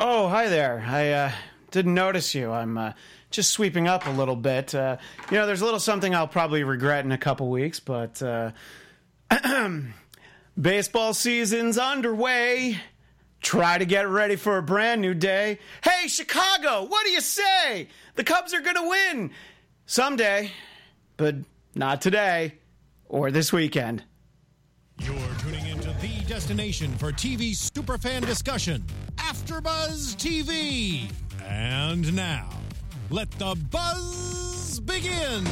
Oh, hi there. I uh, didn't notice you. I'm uh, just sweeping up a little bit. Uh, you know, there's a little something I'll probably regret in a couple weeks, but uh, baseball season's underway. Try to get ready for a brand new day. Hey, Chicago, what do you say? The Cubs are going to win someday, but not today or this weekend. You're destination for TV superfan discussion, AfterBuzz TV. And now, let the buzz begin.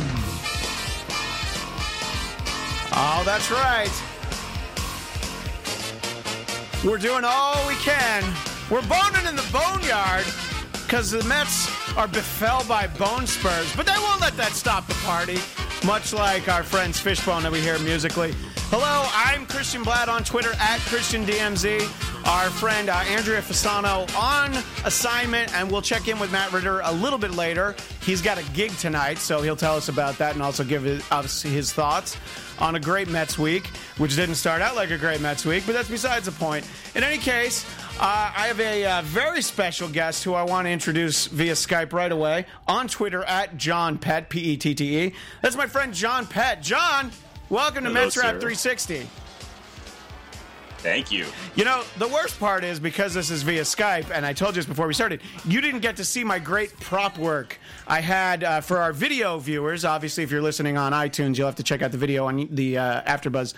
Oh, that's right. We're doing all we can. We're boning in the boneyard because the Mets are befell by bone spurs, but they won't let that stop the party, much like our friends Fishbone that we hear musically. Hello, I'm Christian Blatt on Twitter at ChristianDMZ. Our friend uh, Andrea Fasano on assignment, and we'll check in with Matt Ritter a little bit later. He's got a gig tonight, so he'll tell us about that and also give us his thoughts on a great Mets week, which didn't start out like a great Mets week, but that's besides the point. In any case, uh, I have a uh, very special guest who I want to introduce via Skype right away on Twitter at John Pette, P E T T E. That's my friend John Pette. John, welcome to Hello, Mets Rap sir. 360. Thank you. You know, the worst part is because this is via Skype, and I told you this before we started, you didn't get to see my great prop work I had uh, for our video viewers. Obviously, if you're listening on iTunes, you'll have to check out the video on the uh, AfterBuzz.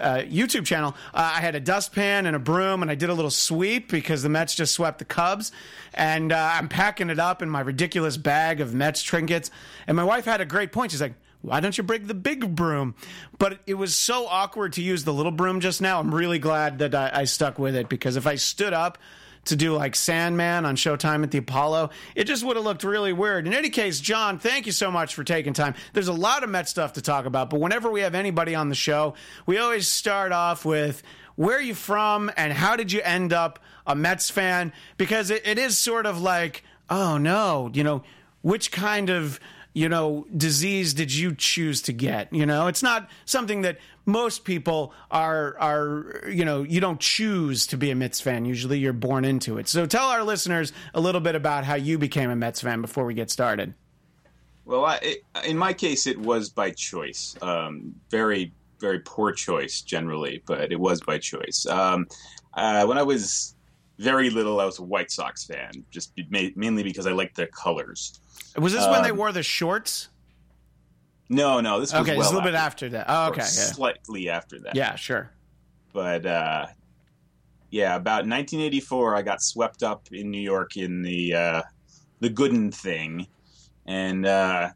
Uh, YouTube channel. Uh, I had a dustpan and a broom, and I did a little sweep because the Mets just swept the Cubs. And uh, I'm packing it up in my ridiculous bag of Mets trinkets. And my wife had a great point. She's like, why don't you bring the big broom? But it was so awkward to use the little broom just now. I'm really glad that I, I stuck with it because if I stood up to do like Sandman on Showtime at the Apollo, it just would have looked really weird. In any case, John, thank you so much for taking time. There's a lot of Met stuff to talk about, but whenever we have anybody on the show, we always start off with where are you from and how did you end up a Mets fan? Because it, it is sort of like, oh no, you know, which kind of you know disease did you choose to get you know it's not something that most people are are you know you don't choose to be a Mets fan usually you're born into it so tell our listeners a little bit about how you became a Mets fan before we get started Well, I, it, in my case, it was by choice. Um, very, very poor choice generally, but it was by choice. Um, uh, when I was very little, I was a White Sox fan, just ma- mainly because I liked their colors. was this when they Um, wore the shorts No, no, this was okay well it's a little bit after, after that oh, okay yeah. slightly after that. yeah sure but uh, yeah, about 1984, I got swept up in New York in the uh, the Gooden thing, and uh,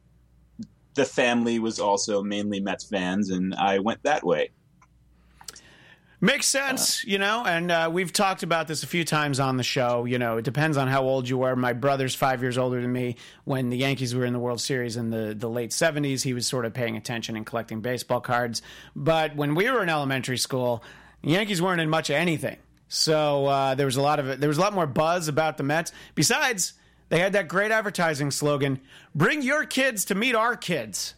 the family was also mainly Mets fans, and I went that way. Makes sense, you know, and uh, we've talked about this a few times on the show. You know, it depends on how old you are. My brother's five years older than me. When the Yankees were in the World Series in the, the late 70s, he was sort of paying attention and collecting baseball cards. But when we were in elementary school, the Yankees weren't in much of anything. So uh, there was a lot of there was a lot more buzz about the Mets. Besides, they had that great advertising slogan: "Bring your kids to meet our kids."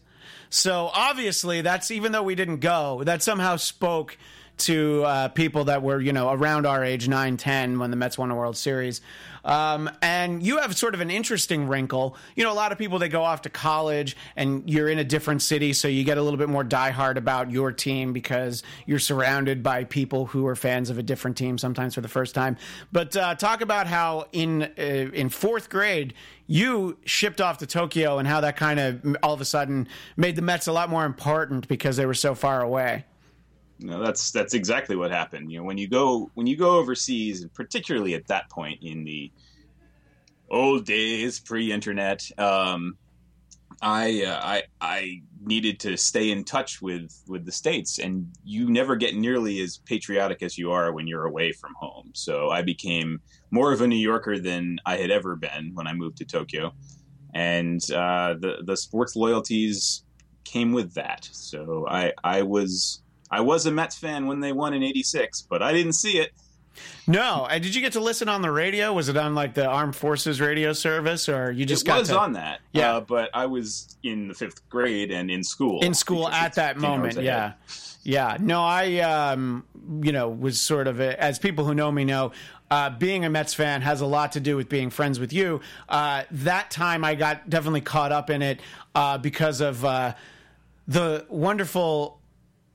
So obviously, that's even though we didn't go, that somehow spoke to uh, people that were, you know, around our age, 9, 10, when the Mets won a World Series. Um, and you have sort of an interesting wrinkle. You know, a lot of people, they go off to college and you're in a different city, so you get a little bit more diehard about your team because you're surrounded by people who are fans of a different team, sometimes for the first time. But uh, talk about how in, uh, in fourth grade, you shipped off to Tokyo and how that kind of all of a sudden made the Mets a lot more important because they were so far away. Know, that's that's exactly what happened. You know, when you go when you go overseas, and particularly at that point in the old days, pre-internet, um, I, uh, I I needed to stay in touch with with the states, and you never get nearly as patriotic as you are when you're away from home. So I became more of a New Yorker than I had ever been when I moved to Tokyo, and uh, the the sports loyalties came with that. So I I was I was a Mets fan when they won in '86, but I didn't see it. No, and did you get to listen on the radio? Was it on like the Armed Forces radio service, or you just it got was to, on that. Yeah. uh, but I was in the fifth grade and in school. in school at that 15 hours moment? Yeah, yeah. No, I um, you know was sort of a, as people who know me know. Uh, being a Mets fan has a lot to do with being friends with you. Uh, that time, I got definitely caught up in it uh, because of uh, the wonderful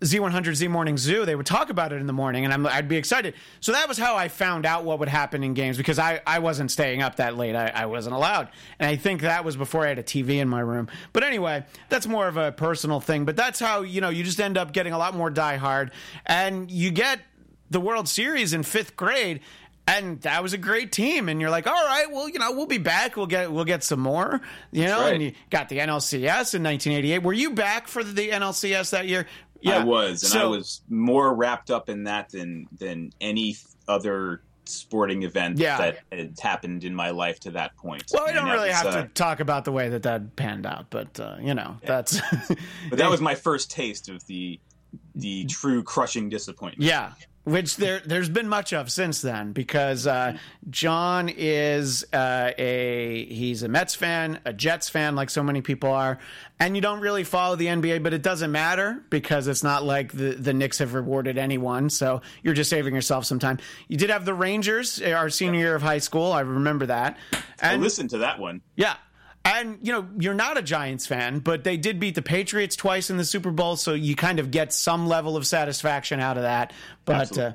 Z100 Z Morning Zoo. They would talk about it in the morning, and I'm, I'd be excited. So that was how I found out what would happen in games because I, I wasn't staying up that late. I, I wasn't allowed. And I think that was before I had a TV in my room. But anyway, that's more of a personal thing. But that's how, you know, you just end up getting a lot more diehard. And you get the World Series in fifth grade. And that was a great team, and you're like, all right, well, you know, we'll be back. We'll get, we'll get some more, you know. right. And you got the NLCS in 1988. Were you back for the NLCS that year? I was, and I was more wrapped up in that than than any other sporting event Yeah. that had happened in my life to that point. Well, we don't really was, have uh, to talk about the way that that panned out, but uh, you know, that's But that was my first taste of the the true crushing disappointment. yeah. Which there there's been much of since then because uh, John is uh, a he's a Mets fan, a Jets fan, like so many people are, and you don't really follow the NBA, but it doesn't matter because it's not like the the Knicks have rewarded anyone, so you're just saving yourself some time. You did have the Rangers, our senior year of high school, I remember that, I listened to that one. Yeah. And, you know, you're not a Giants fan, but they did beat the Patriots twice in the Super Bowl, so you kind of get some level of satisfaction out of that. But uh,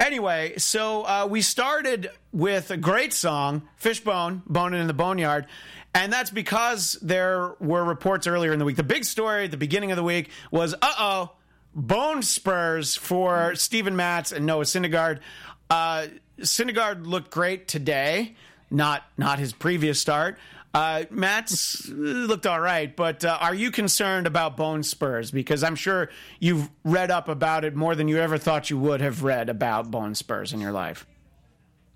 anyway, so uh, we started with a great song, Fishbone, Boning in the Boneyard. And that's because there were reports earlier in the week. The big story at the beginning of the week was uh oh, bone spurs for Stephen Matz and Noah Syndergaard. Uh, Syndergaard looked great today, not not his previous start. Uh, Matz looked all right, but uh, are you concerned about bone spurs? Because I'm sure you've read up about it more than you ever thought you would have read about bone spurs in your life.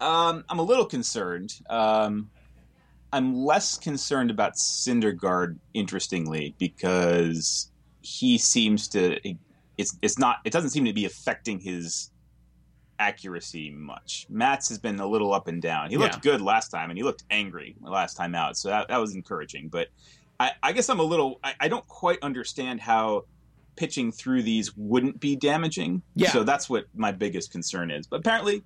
Um, I'm a little concerned. Um, I'm less concerned about Syndergaard, interestingly, because he seems to. It's it's not. It doesn't seem to be affecting his accuracy much. Matz has been a little up and down. He looked Yeah. good last time, and he looked angry last time out, so that, that was encouraging. But I, I guess I'm a little. I, I don't quite understand how pitching through these wouldn't be damaging. Yeah. So that's what my biggest concern is. But apparently,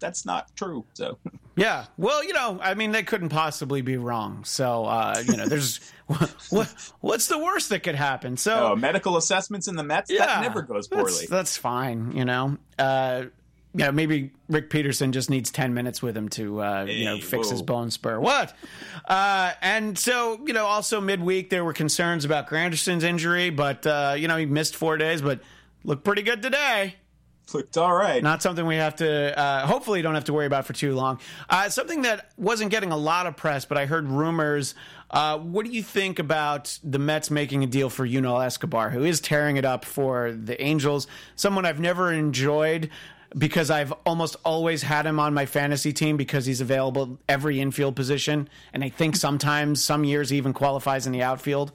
that's not true. So. Yeah. Well, you know, I mean, they couldn't possibly be wrong. So, uh, you know, there's what, what's the worst that could happen? So, Oh, medical assessments in the Mets? yeah, that never goes that's- poorly. That's, fine. You know, uh, yeah, maybe Rick Peterson just needs ten minutes with him to, uh, you know, Hey, fix his bone spur. What? Uh, and so, you know, also midweek there were concerns about Granderson's injury, but uh, you know, he missed four days, but looked pretty good today. Looked all right. Not something we have to, uh, hopefully, don't have to worry about for too long. Uh, something that wasn't getting a lot of press, but I heard rumors. Uh, what do you think about the Mets making a deal for Yunel Escobar, who is tearing it up for the Angels? Someone I've never enjoyed because I've almost always had him on my fantasy team because he's available every infield position, and I think sometimes, some years, he even qualifies in the outfield.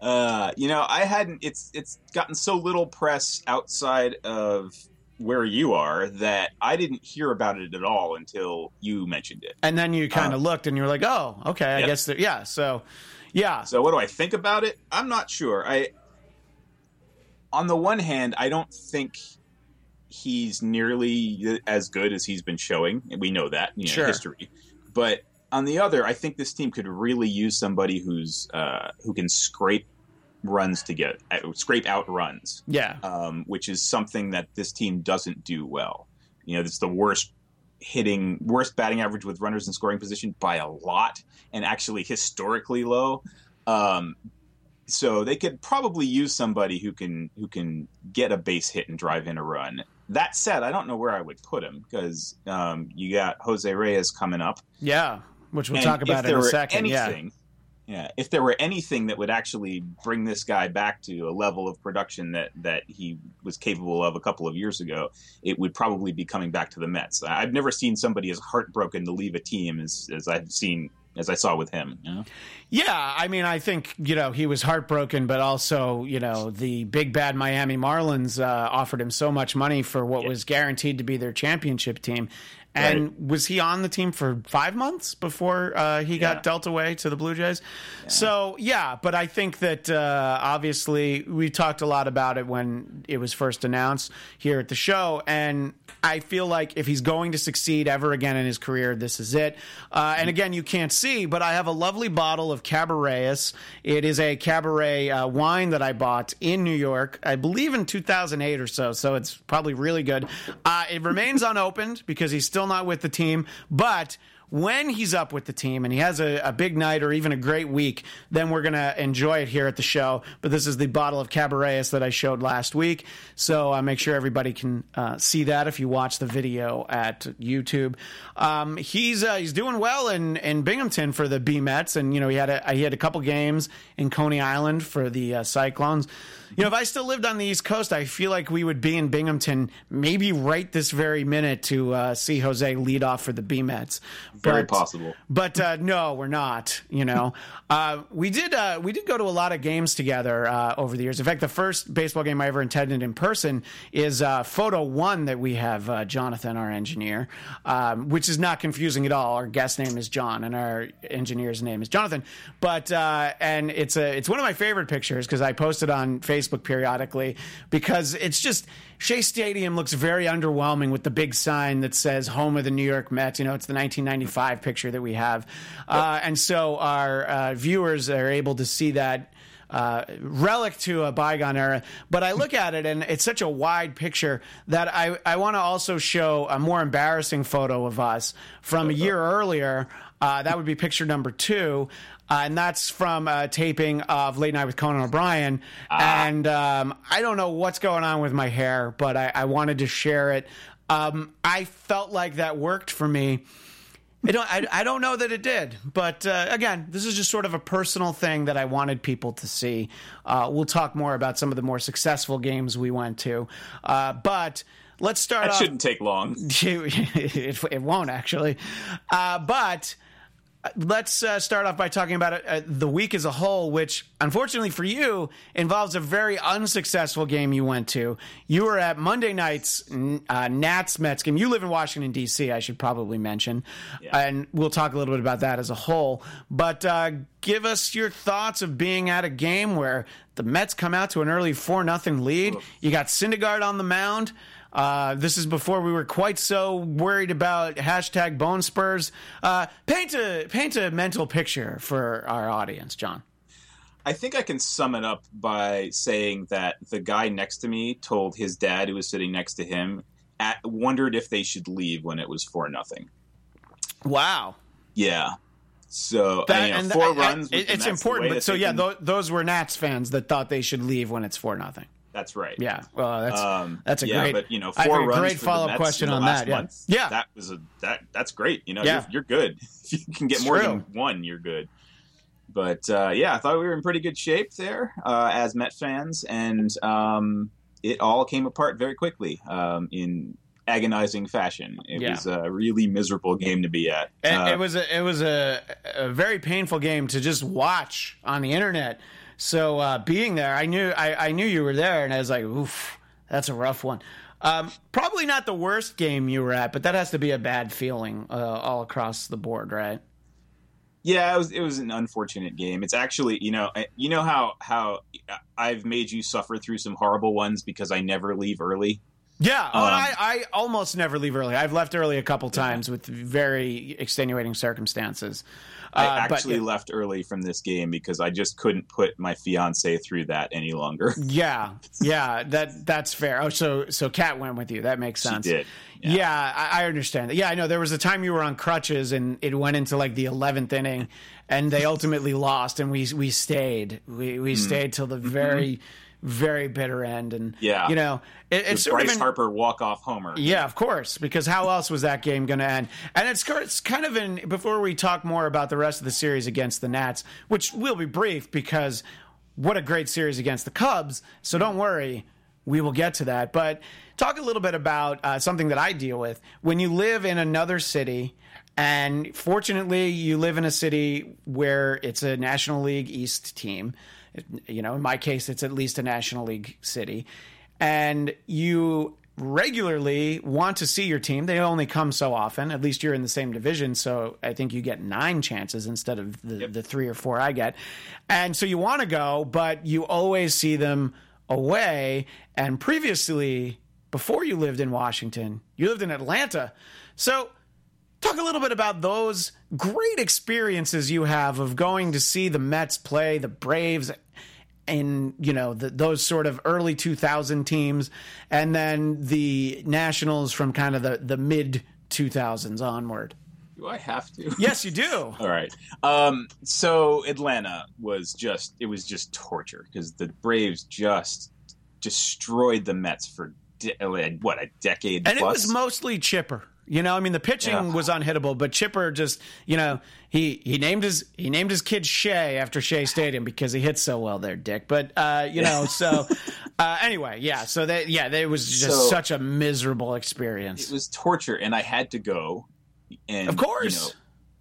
Uh, you know, I hadn't. It's it's gotten so little press outside of where you are that I didn't hear about it at all until you mentioned it. And then you kind of looked and you were like, oh, okay, I Yep. guess, that, yeah. So, yeah. So what do I think about it? I'm not sure. I on the one hand, I don't think he's nearly as good as he's been showing. We know that, you know, Sure. history. But on the other, I think this team could really use somebody who's uh, who can scrape runs to get uh, scrape out runs, Yeah. um, which is something that this team doesn't do well. You know, it's the worst hitting, worst batting average with runners in scoring position by a lot, and actually historically low. Um, so they could probably use somebody who can who can get a base hit and drive in a run. That said, I don't know where I would put him because um, you got Jose Reyes coming up. Yeah, which we'll And talk about in a second. yeah. anything, yeah. If there were anything that would actually bring this guy back to a level of production that that he was capable of a couple of years ago, it would probably be coming back to the Mets. I've never seen somebody as heartbroken to leave a team as as I've seen as I saw with him. You know? Yeah, I mean, I think you know he was heartbroken, but also you know the big bad Miami Marlins uh, offered him so much money for what Yeah. was guaranteed to be their championship team. And was he on the team for five months before uh, he got Yeah. dealt away to the Blue Jays? So yeah, but I think that uh, obviously we talked a lot about it when it was first announced here at the show, and I feel like if he's going to succeed ever again in his career, this is it. Uh, and again, you can't see, but I have a lovely bottle of Cabaretus. It is a Cabaret uh, wine that I bought in New York, I believe in 2008 or so. So it's probably really good. Uh, it remains unopened because he's still not with the team, but when he's up with the team and he has a, a big night or even a great week, then we're going to enjoy it here at the show. But this is the bottle of Cabaretus that I showed last week. So uh, make sure everybody can uh, see that if you watch the video at YouTube. Um, he's uh, he's doing well in, in Binghamton for the B Mets, and you know he had a he had a couple games in Coney Island for the uh, Cyclones. You know, if I still lived on the East Coast, I feel like we would be in Binghamton maybe right this very minute to uh, see Jose lead off for the B Mets. Very But- possible. but uh, no, we're not. You know, uh, we did uh, we did go to a lot of games together uh, over the years. In fact, the first baseball game I ever attended in person is uh, photo one that we have uh, Jonathan, our engineer, um, which is not confusing at all. Our guest name is John, and our engineer's name is Jonathan. But uh, and it's a it's one of my favorite pictures because I posted on Facebook periodically because it's just Shea Stadium looks very underwhelming with the big sign that says "Home of the New York Mets." You know, it's the 1995 picture that we have, uh, and so our uh, viewers are able to see that. Uh, relic to a bygone era, but I look at it and it's such a wide picture that I, I want to also show a more embarrassing photo of us from a year earlier. Uh, that would be picture number two. Uh, and that's from a taping of Late Night with Conan O'Brien. And um, I don't know what's going on with my hair, but I, I wanted to share it. Um, I felt like that worked for me. I don't, I, I don't know that it did, but uh, again, this is just sort of a personal thing that I wanted people to see. Uh, we'll talk more about some of the more successful games we went to, uh, but let's start That off. shouldn't take long. it, it won't actually, uh, but let's uh, start off by talking about uh, the week as a whole, which unfortunately for you involves a very unsuccessful game you went to. You were at Monday night's uh, Nats Mets game. You live in Washington D.C. I should probably mention, and we'll talk a little bit about that as a whole. But uh, give us your thoughts of being at a game where the Mets come out to an early four nothing lead. You got Syndergaard on the mound. Uh, this is before we were quite so worried about hashtag bone spurs. Uh, paint a paint a mental picture for our audience, John. I think I can sum it up by saying that the guy next to me told his dad, who was sitting next to him, at, wondered if they should leave when it was four nothing. Wow, Yeah. So and, you know, four I- I- runs. it- it's important. But so yeah, tho- those were Nats fans that thought they should leave when it's four nothing. That's right. Yeah, well, that's Um, that's a yeah, great. but you know, four runs great for the follow-up question on last that. Yeah. month, Yeah. that was a that that's great. You know, Yeah. you're, you're good. If you can get It's more true. than one, you're good. But uh, yeah, I thought we were in pretty good shape there uh, as Met fans, and um, it all came apart very quickly um, in agonizing fashion. It Yeah. was a really miserable game to be at. It, Uh, it was a it was a, a very painful game to just watch on the internet. So uh, being there, I knew I, I knew you were there, and I was like, "Oof, that's a rough one." Um, probably not the worst game you were at, but that has to be a bad feeling uh, all across the board, right? Yeah, it was it was an unfortunate game. It's actually, you know, you know how how I've made you suffer through some horrible ones because I never leave early. Yeah, oh, Um, I, I almost never leave early. I've left early a couple times with very extenuating circumstances. I Uh, but- actually left early from this game because I just couldn't put my fiance through that any longer. Yeah, yeah, that that's fair. Oh, so so Kat went with you. That makes She sense. did. Yeah, I, I understand. that. Yeah, I know. There was a time you were on crutches, and it went into like the eleventh inning, and they ultimately lost, and we we stayed. We we stayed till the very very bitter end, and. Yeah. you know, it, it's The sort of Bryce an- Harper walk off homer. yeah, of course, because how else was that game going to end? And it's, it's kind of in before we talk more about the rest of the series against the Nats, which will be brief because what a great series against the Cubs. So don't worry, we will get to that. But talk a little bit about uh, something that I deal with. When you live in another city, and fortunately, you live in a city where it's a National League East team. You know, in my case, it's at least a National League city. And you regularly want to see your team. They only come so often. At least you're in the same division, so I think you get nine chances instead of the, yep. the three or four I get. And so you want to go, but you always see them away. And previously, before you lived in Washington, you lived in Atlanta. So talk a little bit about those great experiences you have of going to see the Mets play the Braves in you know the, those sort of early 2000 teams and then the nationals from kind of the, the mid 2000s onward. Do i have to? Yes you do. All right. Um, so atlanta was just it was just torture because the braves just destroyed the mets for de- what a decade and plus. it was mostly chipper you know, I mean, the pitching yeah. was unhittable, but Chipper just, you know, he he named his he named his kid Shea after Shea Stadium because he hits so well there, Dick. But uh, you know, so uh, anyway, yeah. So that yeah, it was just so, such a miserable experience. It was torture, and I had to go. And of course, you know,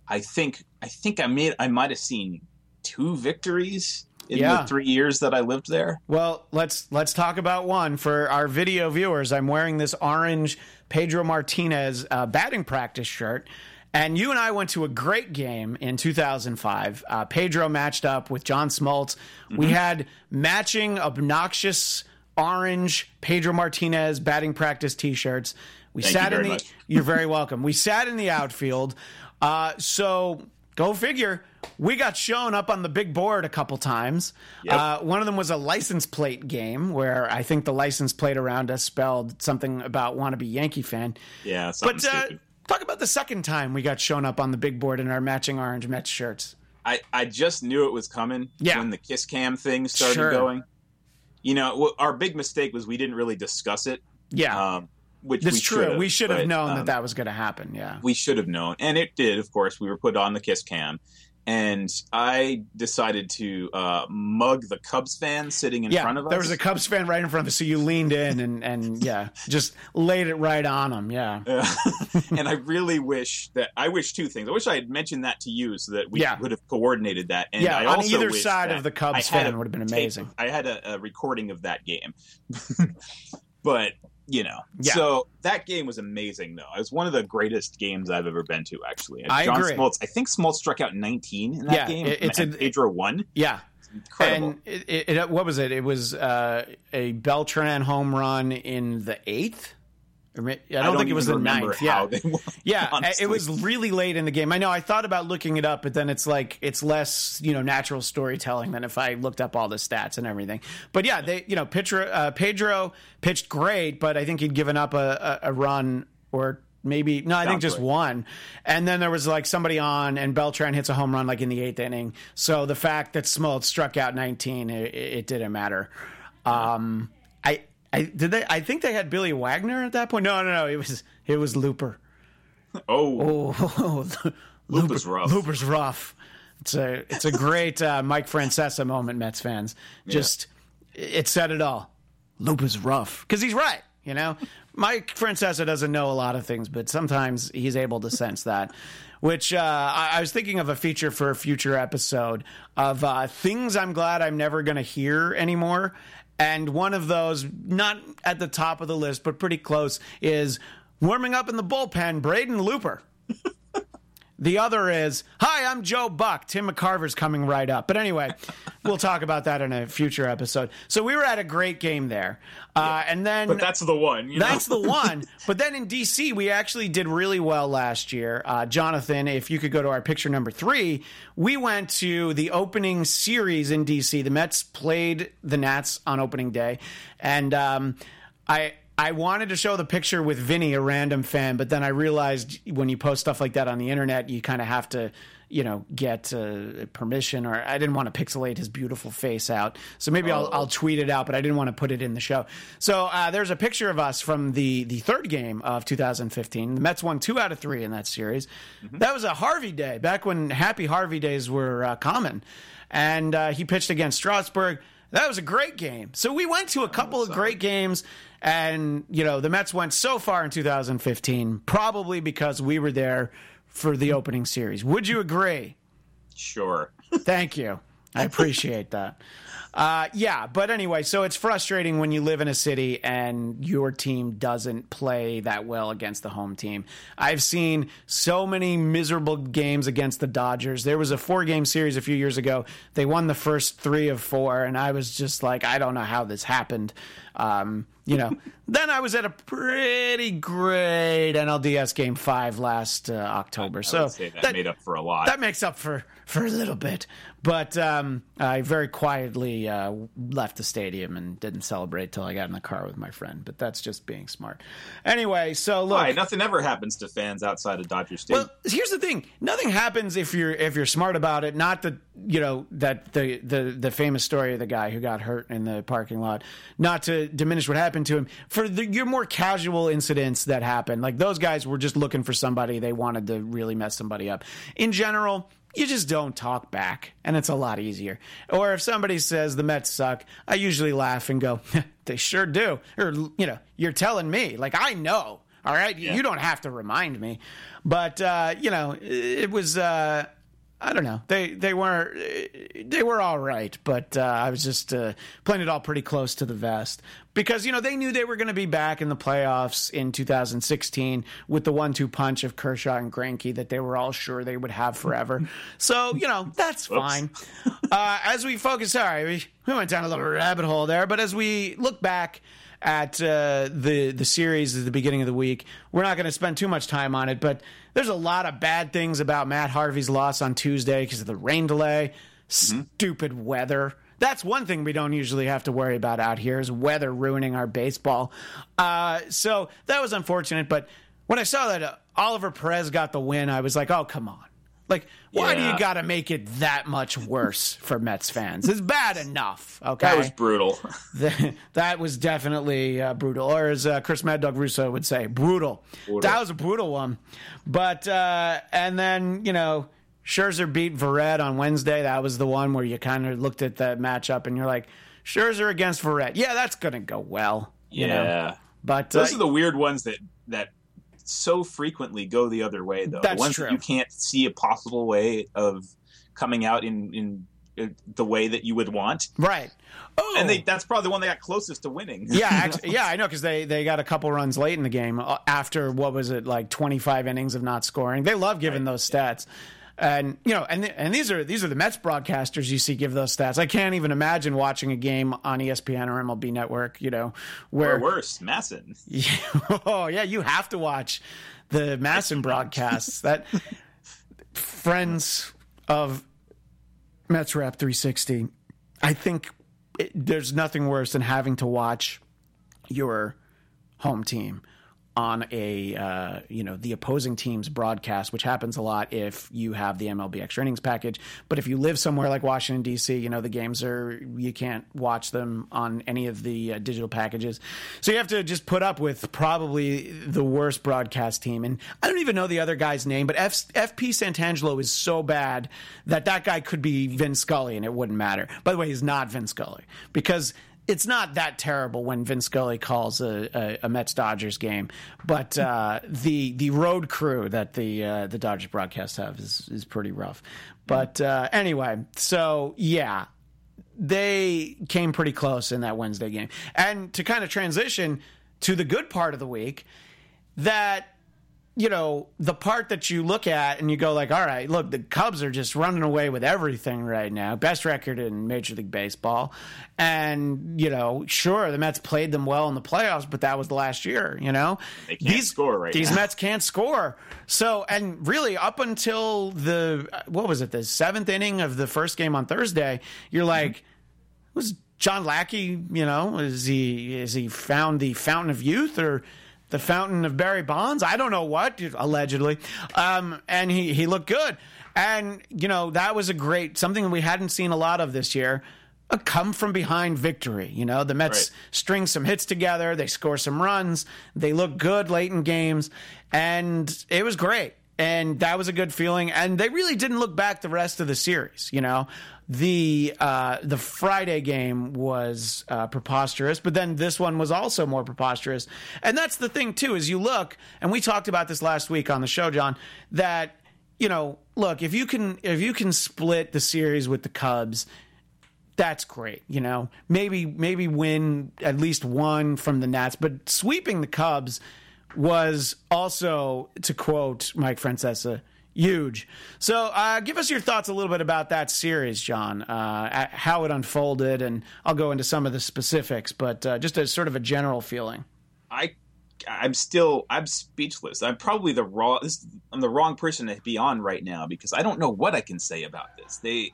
I think I think I made I might have seen two victories in yeah. the three years that I lived there. Well, let's let's talk about one for our video viewers. I'm wearing this orange Pedro Martinez uh, batting practice shirt. And you and I went to a great game in 2005. Uh, Pedro matched up with John Smoltz. Mm-hmm. We had matching obnoxious orange Pedro Martinez batting practice T-shirts. We Thank sat in the. Much. You're very welcome. We sat in the outfield. Uh, so go figure. We got shown up on the big board a couple times. Yep. Uh, one of them was a license plate game where I think the license plate around us spelled something about wannabe Yankee fan. Yeah, but uh, talk about the second time we got shown up on the big board in our matching orange Mets shirts. I, I just knew it was coming yeah. when the kiss cam thing started sure. going. You know, our big mistake was we didn't really discuss it. Yeah. Um, which That's we true. We should have known um, that that was going to happen. Yeah, we should have known, and it did. Of course, we were put on the kiss cam, and I decided to uh, mug the Cubs fan sitting in yeah, front of us. There was a Cubs fan right in front of us, so you leaned in and and yeah, just laid it right on him. Yeah, and I really wish that I wish two things. I wish I had mentioned that to you so that we yeah. would have coordinated that. And yeah, I on either side of the Cubs fan would have been amazing. Tape, I had a, a recording of that game, but you know. Yeah. So that game was amazing, though. It was one of the greatest games I've ever been to. Actually, I John agree. Smoltz, I think Smoltz struck out 19 in that Yeah, game. it- it's and a- Pedro won. Yeah. Incredible. And it, it- what was it? It was uh, a Beltran home run in the eighth. Or may- I don't, think it was the ninth. Yeah, won, yeah. honestly. It was really late in the game. I know. I thought about looking it up, but then it's like it's less, you know, natural storytelling than if I looked up all the stats and everything. But yeah, they, you know, Pedro, uh, Pedro pitched great, but I think he'd given up a, a, a run or maybe no, I think just one. And then there was like somebody on, and Beltran hits a home run like in the eighth inning. So the fact that Smoltz struck out 19, it, it didn't matter. Um, I, I did they. I think they had Billy Wagner at that point. No, no, no. It was it was Looper. Oh, Oh, Looper's rough. Looper's rough. It's a it's a great uh, Mike Francesa moment, Mets fans. Just it said it all. Looper's rough because he's right. You know, Mike Francesa doesn't know a lot of things, but sometimes he's able to sense that. Which uh, I, I was thinking of a feature for a future episode of uh, things I'm glad I'm never going to hear anymore. And one of those, not at the top of the list, but pretty close, is warming up in the bullpen, Braden Looper. The other is, hi, I'm Joe Buck. Tim McCarver's coming right up. But anyway, we'll talk about that in a future episode. So we were at a great game there. Uh, and then but that's the one. You know? that's the one. But then in DC, we actually did really well last year. Uh, Jonathan, if you could go to our picture number three, we went to the opening series in DC. The Mets played the Nats on opening day, and um, I. I wanted to show the picture with Vinny, a random fan, but then I realized when you post stuff like that on the internet, you kind of have to, you know, get uh, permission, or I didn't want to pixelate his beautiful face out. So maybe I'll, I'll tweet it out, but I didn't want to put it in the show. So uh, there's a picture of us from the the third game of 2015. The Mets won two out of three in that series. That was a Harvey day, back when Happy Harvey days were uh, common, and uh, he pitched against Strasburg. That was a great game. So we went to a couple of great games, and you know the Mets went so far in 2015, probably because we were there for the opening series. Would you agree? Sure. Thank you. I appreciate that. Uh, yeah, but anyway, so it's frustrating when you live in a city and your team doesn't play that well against the home team. I've seen so many miserable games against the Dodgers. There was a four game series a few years ago. They won the first three of four, and I was just like, I don't know how this happened. Um, you know, then I was at a pretty great NLDS game five last uh, October. I so would say that, made up for a lot. that makes up for for a little bit. But um, I very quietly uh, left the stadium and didn't celebrate till I got in the car with my friend. But that's just being smart. Anyway, so look. Why? Nothing ever happens to fans outside of Dodger Stadium. Well, here's the thing: nothing happens if you're if you're smart about it. Not that you know that the the the famous story of the guy who got hurt in the parking lot. Not to diminish what happened to him. For the, your more casual incidents that happen, like those guys were just looking for somebody they wanted to really mess somebody up. In general. You just don't talk back, and it's a lot easier. Or if somebody says the Mets suck, I usually laugh and go, "They sure do." Or you know, you're telling me, like I know. All right, Yeah. you don't have to remind me, but uh, you know, it was. Uh, I don't know. They they were they were all right, but uh, I was just uh, playing it all pretty close to the vest because you know they knew they were going to be back in the playoffs in 2016 with the one-two punch of Kershaw and Greinke that they were all sure they would have forever. So you know that's fine. uh, as we focus, sorry, we, we went down a little rabbit hole there, but as we look back at uh, the the series at the beginning of the week. We're not going to spend too much time on it, but there's a lot of bad things about Matt Harvey's loss on Tuesday because of the rain delay, stupid weather. That's one thing we don't usually have to worry about out here is weather ruining our baseball. Uh, so that was unfortunate. But when I saw that uh, Oliver Perez got the win, I was like, oh come on. Like, why do you got to make it that much worse for Mets fans? It's bad enough. Okay, that was brutal. that, that was definitely uh, brutal, or as uh, Chris Mad Dog Russo would say, brutal. Brutal. That was a brutal one. But uh, and then you know Scherzer beat Verrett on Wednesday. That was the one where you kind of looked at the matchup and you're like, Scherzer against Verrett. Yeah, that's gonna go well. You yeah. know? But uh, Those are the weird ones that that so frequently go the other way, though. That's ones true. you can't see a possible way of coming out in in the way that you would want, right. Oh, and they that's probably the one they got closest to winning. yeah, actually, yeah, I know because they they got a couple runs late in the game uh, after what was it like twenty five innings of not scoring. They love giving those stats, and you know, and and these are these are the Mets broadcasters you see give those stats. I can't even imagine watching a game on ESPN or MLB Network. You know, where or worse, MASN. oh yeah, you have to watch the MASN broadcasts. That friends of Mets Rap 360. I think it, there's nothing worse than having to watch your home team on a uh, you know the opposing team's broadcast, which happens a lot if you have the MLB extra innings package. But if you live somewhere like Washington D.C., you know the games are you can't watch them on any of the uh, digital packages, so you have to just put up with probably the worst broadcast team. And I don't even know the other guy's name, but F- FP Santangelo is so bad that that guy could be Vin Scully and it wouldn't matter. By the way, he's not Vin Scully because it's not that terrible when Vince Scully calls a, a, a Mets Dodgers game, but uh, the the road crew that the uh, the Dodgers broadcast have is is pretty rough. But uh, anyway, so yeah, they came pretty close in that Wednesday game, and to kind of transition to the good part of the week, that you know the part that you look at and you go like all right look the cubs are just running away with everything right now. Best record in major league baseball. And you know sure the mets played them well in the playoffs but that was the last year you know? They can't score right these now. mets can't score. So and really up until the what was it the seventh inning of the first game on thursday you're mm-hmm. like was John Lackey, you know, is he is he found the fountain of youth or the fountain of Barry Bonds? I don't know what allegedly, um, and he he looked good, and you know that was a great something we hadn't seen a lot of this year. A come from behind victory. You know, the Mets Right. string some hits together, they score some runs, they look good late in games, and it was great. and that was a good feeling. And they really didn't look back the rest of the series. You know, the uh, the Friday game was uh, preposterous, but then this one was also more preposterous. And that's the thing too, is you look, and we talked about this last week on the show, John, that you know, look if you can if you can split the series with the Cubs that's great. You know, maybe maybe win at least one from the Nats, but sweeping the Cubs was also, to quote Mike Francesa, huge. So, uh, give us your thoughts a little bit about that series, John. Uh, how it unfolded, and I'll go into some of the specifics, but uh, just a sort of a general feeling. I I'm still I'm speechless. I'm probably the wrong this, I'm the wrong person to be on right now because I don't know what I can say about this. They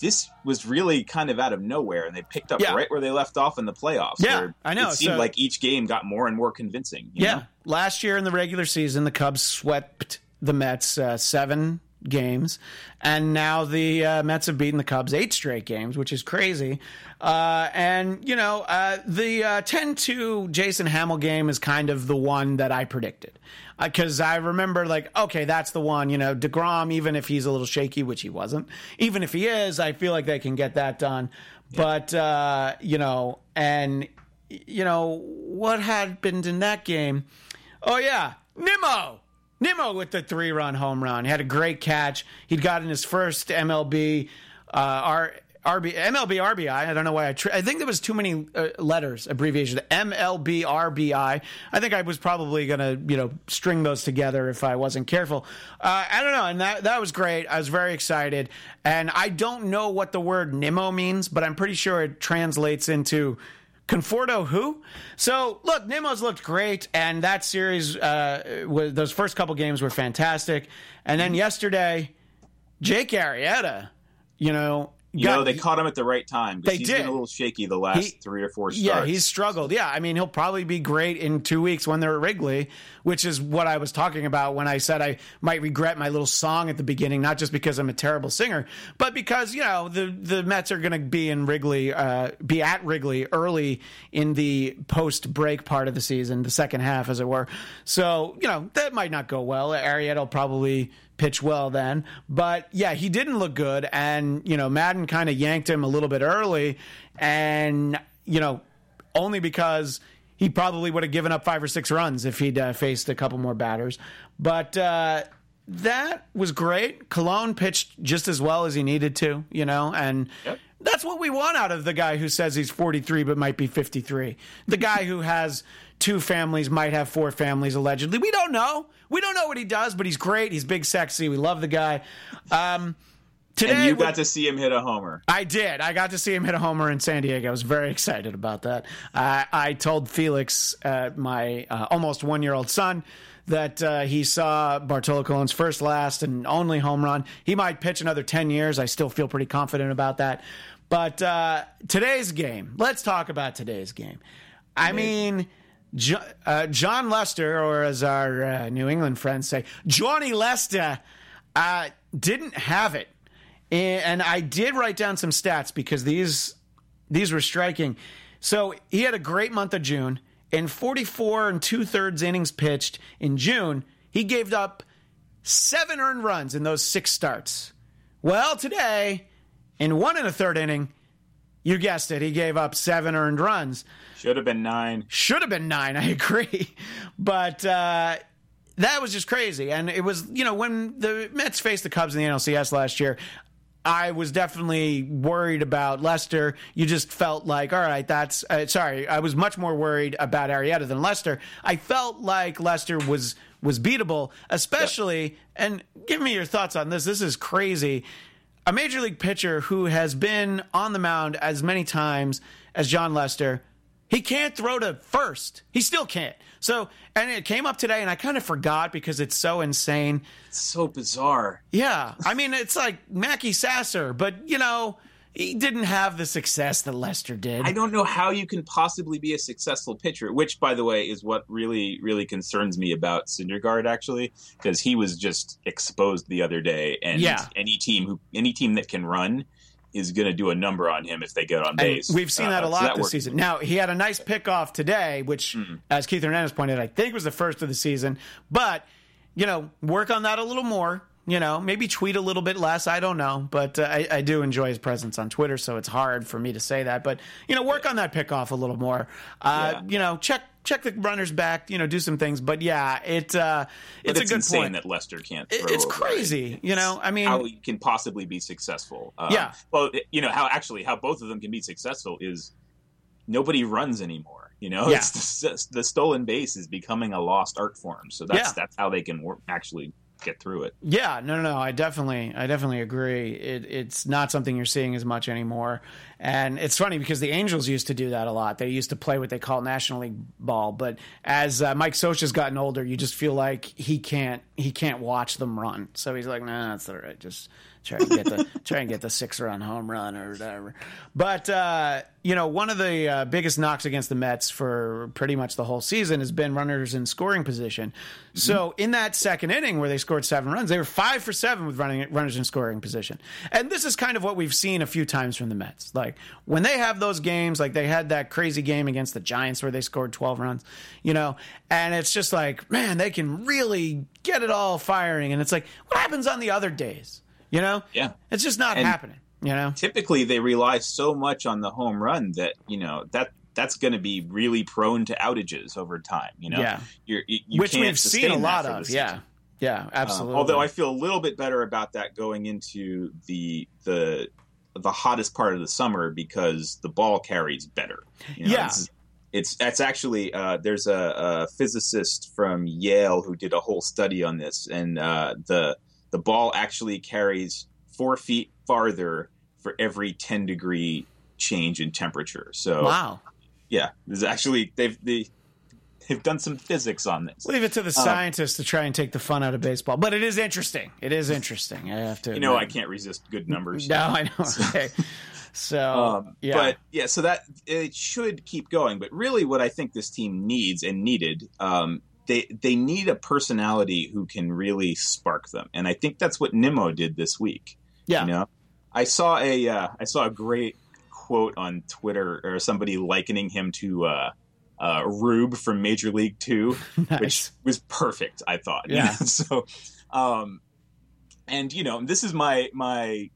this was really kind of out of nowhere, and they picked up yeah. right where they left off in the playoffs. Yeah, I know. It seemed so, like each game got more and more convincing. yeah, know? last year in the regular season, the Cubs swept the Mets uh, seven games, and now the uh, Mets have beaten the Cubs eight straight games, which is crazy. Uh, and you know, uh, the uh, ten two Jason Hammel game is kind of the one that I predicted because uh, I remember like, okay, that's the one. You know, deGrom, even if he's a little shaky, which he wasn't, even if he is, I feel like they can get that done. Yeah. But uh, you know, and you know what happened in that game? Oh yeah, Nimmo. Nimmo with the three run home run. He had a great catch. He'd gotten his first MLB uh, our RB MLB RBI. I don't know why I. Tr- I think there was too many uh, letters abbreviation. MLB RBI. I think I was probably gonna you know string those together if I wasn't careful. Uh, I don't know, and that that was great. I was very excited, and I don't know what the word Nimmo means, but I'm pretty sure it translates into. Conforto who? So look, Nimmo's looked great, and that series, uh, those first couple games were fantastic, and then yesterday, Jake Arrieta, you know, you got, know, they caught him at the right time. They he's did. been a little shaky the last he, three or four starts. Yeah, he's struggled. Yeah, I mean, he'll probably be great in two weeks when they're at Wrigley, which is what I was talking about when I said I might regret my little song at the beginning, not just because I'm a terrible singer, but because you know the the Mets are going to be in Wrigley, uh, be at Wrigley early in the post break part of the season, the second half, as it were. So you know that might not go well. Arrieta will probably pitch well then. But yeah, he didn't look good. And, you know, Maddon kind of yanked him a little bit early. And, you know, only because he probably would have given up five or six runs if he'd uh, faced a couple more batters. But, uh, that was great. Colon pitched just as well as he needed to, you know, and yep. that's what we want out of the guy who says he's 43 but might be 53. The guy who has two families, might have four families allegedly. We don't know. We don't know what he does, but he's great. He's big, sexy. We love the guy. Um, Today, and you got to see him hit a homer. I did. I got to see him hit a homer in San Diego. I was very excited about that. Uh, I told Felix, uh, my uh, almost one year old son, that uh, he saw Bartolo Colon's first, last, and only home run. He might pitch another 10 years. I still feel pretty confident about that. But uh, today's game, let's talk about today's game. I mean, jo- uh, Jon Lester, or as our uh, New England friends say, Johnny Lester, uh, didn't have it. And I did write down some stats because these these were striking. So he had a great month of June. In 44 and two thirds innings pitched in June, he gave up seven earned runs in those six starts. Well, today, in one and a third inning, you guessed it, he gave up seven earned runs. Should have been nine. Should have been nine. I agree, but uh, that was just crazy. And it was, you know, when the Mets faced the Cubs in the NLCS last year. I was definitely worried about Lester. You just felt like, all right, that's uh, sorry. I was much more worried about Arrieta than Lester. I felt like Lester was was beatable, especially. And give me your thoughts on this. This is crazy. A major league pitcher who has been on the mound as many times as Jon Lester he can't throw to first. He still can't. So, and it came up today, and I kind of forgot because it's so insane. It's so bizarre. Yeah. I mean, it's like Mackey Sasser, but, you know, he didn't have the success that Lester did. I don't know how you can possibly be a successful pitcher, which, by the way, is what really, really concerns me about Syndergaard, actually, because he was just exposed the other day. And yeah. any team who, any team that can run is going to do a number on him if they get on base. And we've seen that a uh, lot so that this season. Now he had a nice pickoff today, which, mm-hmm. as Keith Hernandez pointed, I think was the first of the season. But you know, work on that a little more. You know, maybe tweet a little bit less. I don't know, but uh, I, I do enjoy his presence on Twitter, so it's hard for me to say that. But you know, work on that pickoff a little more. Uh, Yeah. You know, check check the runners back. You know, do some things. But yeah, it uh, it's, it's, a good insane point. that Lester can't. It- it's crazy, you know? I mean- how you can possibly be successful. Um, Yeah. Well, you know how actually how both of them can be successful is nobody runs anymore. You know, Yeah. it's the, the stolen base is becoming a lost art form. So that's Yeah. that's how they can work, actually get through it. Yeah, no, no, no. I definitely, I definitely agree. It, it's not something you're seeing as much anymore, and it's funny because the Angels used to do that a lot. They used to play what they call National League ball, but as uh, Mike Scioscia's gotten older, you just feel like he can't, he can't watch them run. So he's like, nah, that's all right. Just try and get the try and get the six run home run or whatever. But uh, you know, one of the uh, biggest knocks against the Mets for pretty much the whole season has been runners in scoring position. So in that second inning where they scored seven runs, they were five for seven with running runners in scoring position. And this is kind of what we've seen a few times from the Mets. Like when they have those games, like they had that crazy game against the Giants where they scored twelve runs, you know, and it's just like, man, they can really get it all firing. And it's like, what happens on the other days? You know? Yeah. It's just not And- happening. You know? Typically, they rely so much on the home run that you know that that's going to be really prone to outages over time. You know, Yeah. You're, you, you Which can't we've seen a lot of. season. Yeah. Yeah, Um, absolutely. although I feel a little bit better about that going into the the the hottest part of the summer because the ball carries better. You know, Yeah. it's, it's it's actually uh, there's a, a physicist from Yale who did a whole study on this, and uh, the the ball actually carries four feet farther for every ten degree change in temperature. So wow. yeah, there's actually they've they, they've done some physics on this. Leave it to Um, the scientists to try and take the fun out of baseball. But it is interesting. It is interesting. I have to. You know, I can't resist good numbers. No, I know. Okay. So Um, yeah, But yeah, so that it should keep going. But really, what I think this team needs and needed, um, they they need a personality who can really spark them, and I think that's what Nimmo did this week. yeah, You know, I saw a uh, I saw a great quote on Twitter or somebody likening him to uh, uh, Rube from Major League Two, nice. which was perfect. I thought. Yeah. so, um, and you know, this is my my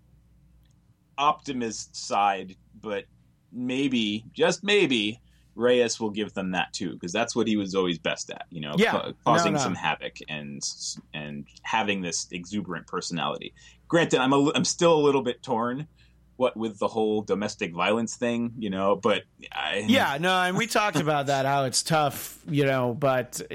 optimist side, but maybe, just maybe, Reyes will give them that too, because that's what he was always best at. You know, Yeah. ca- causing No, no. some havoc and and having this exuberant personality. Granted, I'm a, I'm still a little bit torn. What with the whole domestic violence thing, you know, but I, Yeah, no, and we talked about that how it's tough, you know, but uh,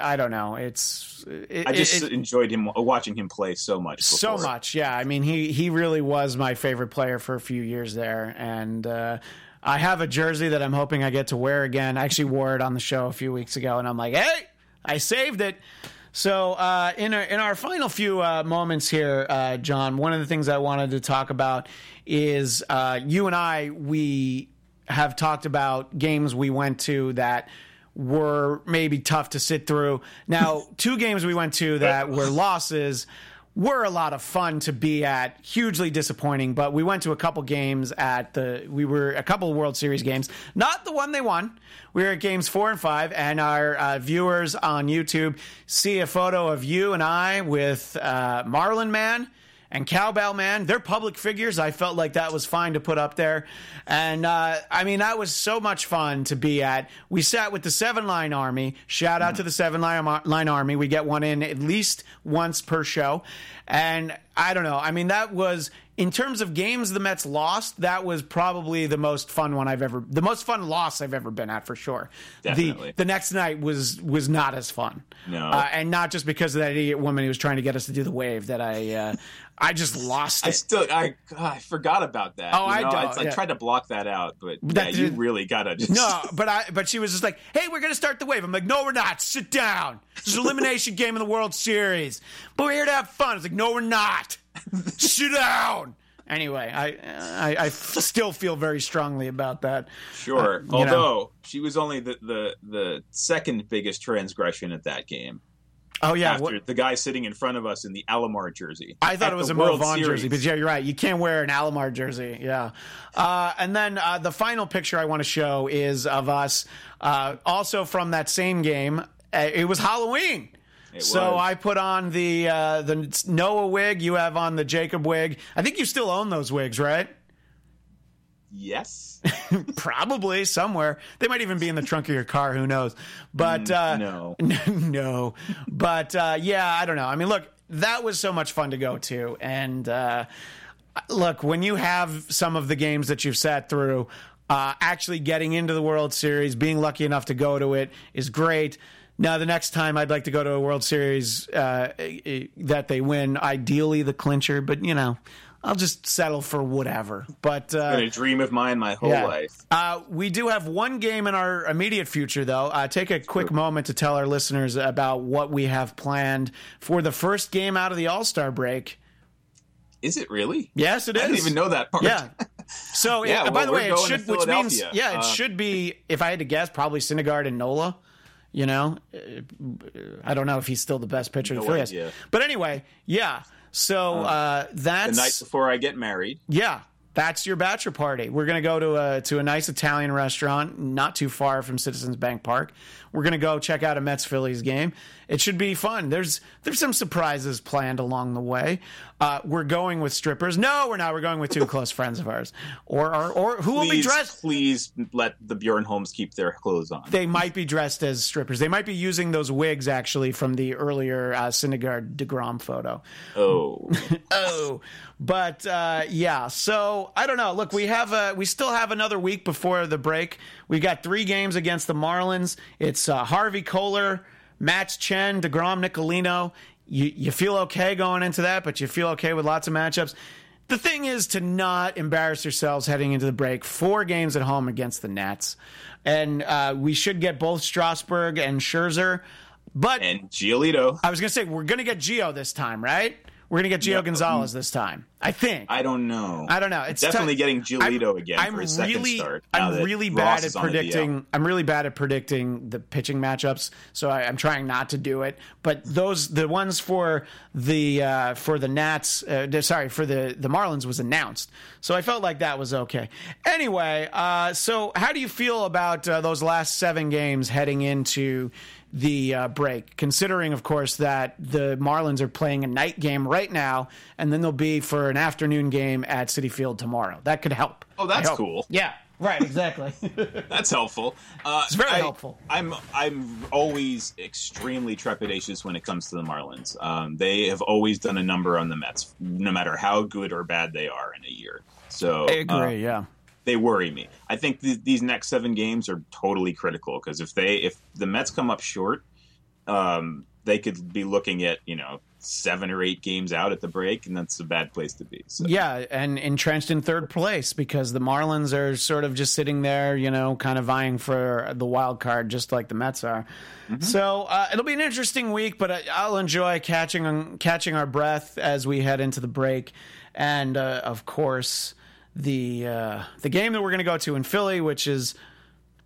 I don't know. It's it, I just it- enjoyed him watching him play so much. so much. Yeah, I mean, he he really was my favorite player for a few years there, and uh, I have a jersey that I'm hoping I get to wear again. I actually wore it on the show a few weeks ago, and I'm like, hey, I saved it. So uh, in our in our final few uh, moments here, uh, John, one of the things I wanted to talk about is uh, you and I we have talked about games we went to that were maybe tough to sit through. Now, two games we went to that were losses were a lot of fun to be at, hugely disappointing, but we went to a couple games at the we were a couple World Series games, not the one they won. We were at games 4 and 5 and our uh, viewers on YouTube see a photo of you and I with uh, Marlin Man and Cowbell Man. They're public figures. I felt like that was fine to put up there. And uh, I mean, that was so much fun to be at. We sat with the Seven Line Army. Shout out to the Seven Line, Line Army. We get one in at least once per show. And I don't know. I mean, that was. In terms of games the Mets lost, that was probably the most fun one I've ever, the most fun loss I've ever been at for sure. Definitely. The the next night was was not as fun. No. uh, and not just because of that idiot woman who was trying to get us to do the wave that I, uh, I just lost I still, I, I forgot about that. Oh, you I know? don't- I, yeah. tried to block that out, but That yeah, you really gotta just. No, but I but she was just like, "Hey, we're gonna start the wave." I'm like, "No, we're not. Sit down. This is an elimination game in the World Series, but we're here to have fun." It's like, "No, we're not. Sit down." Anyway, I, I I still feel very strongly about that. Sure. Uh, you know. Although she was only the, the the second biggest transgression at that game. Oh yeah, after what- the guy sitting in front of us in the Alomar jersey. I thought it was a Mo Vaughn jersey, but yeah, you're right. You can't wear an Alomar jersey. Yeah. Uh, and then uh, the final picture I want to show is of us, uh, also from that same game. Uh, it was Halloween. It So was. I put on the uh, the Noah wig. You have on the Jacob wig. I think you still own those wigs, right? Yes. Probably somewhere. They might even be in the trunk of your car. Who knows? But uh, no. no. But uh, yeah, I don't know. I mean, look, that was so much fun to go to, and uh, look, when you have some of the games that you've sat through, uh, actually getting into the World Series, being lucky enough to go to it is great. Now, the next time I'd like to go to a World Series uh, that they win, ideally the clincher, but you know, I'll just settle for whatever. But uh, Been a dream of mine my whole yeah. life. Uh, we do have one game in our immediate future, though. Uh, take a quick moment to tell our listeners about what we have planned for the first game out of the All Star break. Is it really? Yes, it is. I didn't even know that part. Yeah. So, Yeah, it- by the way, it should, which means, yeah, it Uh, should be. If I had to guess, probably Syndergaard and Nola. You know, Uh, I don't know if he's still the best pitcher the No has. idea. But anyway, yeah. So uh, that's the night before I get married. yeah, that's your bachelor party. We're gonna go to a to a nice Italian restaurant, not too far from Citizens Bank Park. We're gonna go check out a Mets Phillies game. It should be fun. There's there's some surprises planned along the way. Uh, we're going with strippers. No, we're not. We're going with two close friends of ours, or or, or who will be dressed. please let the Bjorn Holmes keep their clothes on. They might be dressed as strippers. They might be using those wigs actually from the earlier uh, Syndergaard deGrom photo. oh, oh but uh, yeah so i don't know look we have a we still have another week before the break we got three games against the marlins. It's uh, harvey Koehler Matz chen deGrom nicolino. You, you feel okay going into that but you feel okay with lots of matchups. The thing is to not embarrass yourselves heading into the break. Four games at home against the Nats and uh, we should get both strasburg and scherzer but and Giolito. I was going to say we're going to get Gio this time, right? We're going to get Gio Yeah. Gonzalez this time. I think. I don't know. I don't know. It's definitely tough. getting Giolito again I'm for his second really, start. I'm really Ross bad at is on the DL. predicting. I'm really bad at predicting the pitching matchups, so I, I'm trying not to do it. But those, the ones for the uh, for the Nats, uh, sorry, for the the Marlins was announced, so I felt like that was okay. Anyway, uh, so how do you feel about uh, those last seven games heading into? The uh, break, considering, of course, that the Marlins are playing a night game right now, and then they'll be for an afternoon game at Citi Field tomorrow. That could help. Oh, that's cool. Yeah, right, exactly. That's helpful. Uh, It's very I, helpful. I'm I'm always extremely trepidatious when it comes to the Marlins. Um, they have always done a number on the Mets, no matter how good or bad they are in a year. So I agree. uh, yeah. They worry me. I think th- these next seven games are totally critical because if they if the Mets come up short, um, they could be looking at you know seven or eight games out at the break, and that's a bad place to be. So. Yeah, and entrenched in third place because the Marlins are sort of just sitting there, you know, kind of vying for the wild card, just like the Mets are. So uh, it'll be an interesting week, but I- I'll enjoy catching catching our breath as we head into the break, and uh, of course the uh, the game that we're going to go to in Philly, which is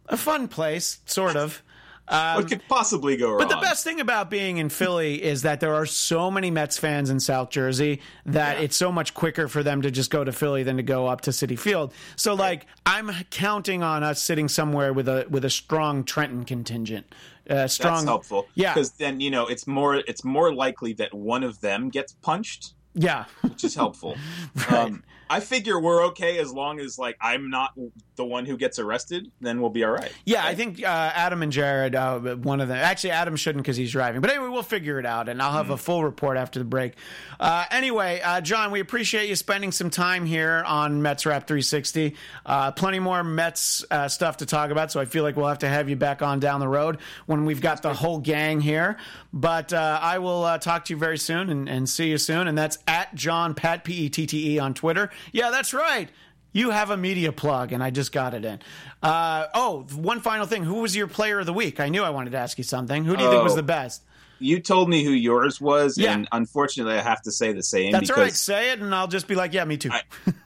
a fun place, sort of. what could possibly go wrong? But the best thing about being in Philly is that there are so many Mets fans in South Jersey that Yeah. it's so much quicker for them to just go to Philly than to go up to Citi Field. So like I'm counting on us sitting somewhere with a with a strong Trenton contingent. Uh, strong That's helpful. Yeah. because then you know it's more it's more likely that one of them gets punched, Yeah. which is helpful. um, I figure we're okay as long as like I'm not the one who gets arrested. Then we'll be all right. Yeah, I think uh, Adam and Jared, uh, one of them. Actually, Adam shouldn't because he's driving. But anyway, we'll figure it out, and I'll have a full report after the break. Uh, anyway, uh, John, we appreciate you spending some time here on Mets Rap 360. Uh, plenty more Mets uh, stuff to talk about, so I feel like we'll have to have you back on down the road when we've got the whole gang here. But uh, I will uh, talk to you very soon and, and see you soon. And that's at John Pette P E T T E on Twitter. Yeah, that's right. You have a media plug, and I just got it in. Uh, oh, one final thing. Who was your player of the week? I knew I wanted to ask you something. Who do you think was Oh. the best? You told me who yours was, Yeah. and unfortunately, I have to say the same That's all right. Say it, and I'll just be like, yeah, me too. I,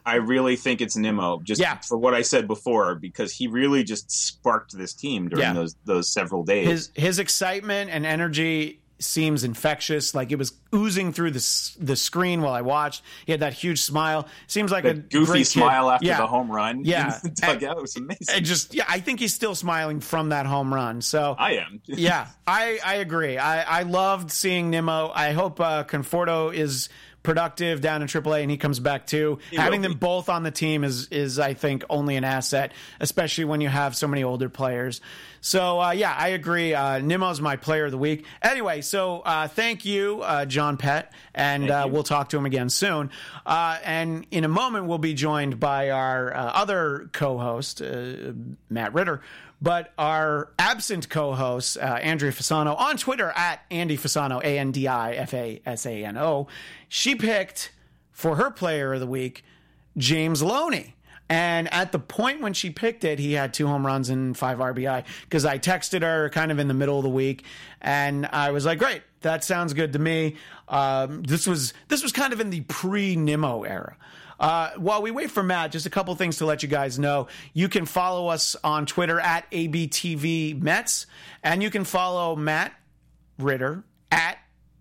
I really think it's Nimmo, just Yeah. for what I said before, because he really just sparked this team during Yeah. those those several days. his his excitement and energy seems infectious. Like it was oozing through the the screen while I watched. He had that huge smile. Seems like a goofy smile kid. after yeah. the home run. Yeah, in the dugout it was amazing. And just yeah, I think he's still smiling from that home run. So I am. yeah, I I agree. I I loved seeing Nimmo. I hope uh, Conforto is productive down in AAA and he comes back too. He Having them both on the team is is I think only an asset, especially when you have so many older players. So uh, yeah, I agree. Uh, Nimmo's my player of the week. Anyway, so uh, thank you, uh, John Pette, and uh, we'll talk to him again soon. Uh, and in a moment, we'll be joined by our uh, other co-host, uh, Matt Ritter. But our absent co-host, uh, Andrea Fasano, on Twitter at Andi Fasano, A N D I F A S A N O, she picked for her player of the week James Loney. And at the point when she picked it, he had two home runs and five RBI. Because I texted her kind of in the middle of the week, and I was like, "Great, that sounds good to me." Um, this was this was kind of in the pre Nimmo era. Uh, while we wait for Matt, just a couple things to let you guys know. You can follow us on Twitter at ABTV Mets, and you can follow Matt Ritter at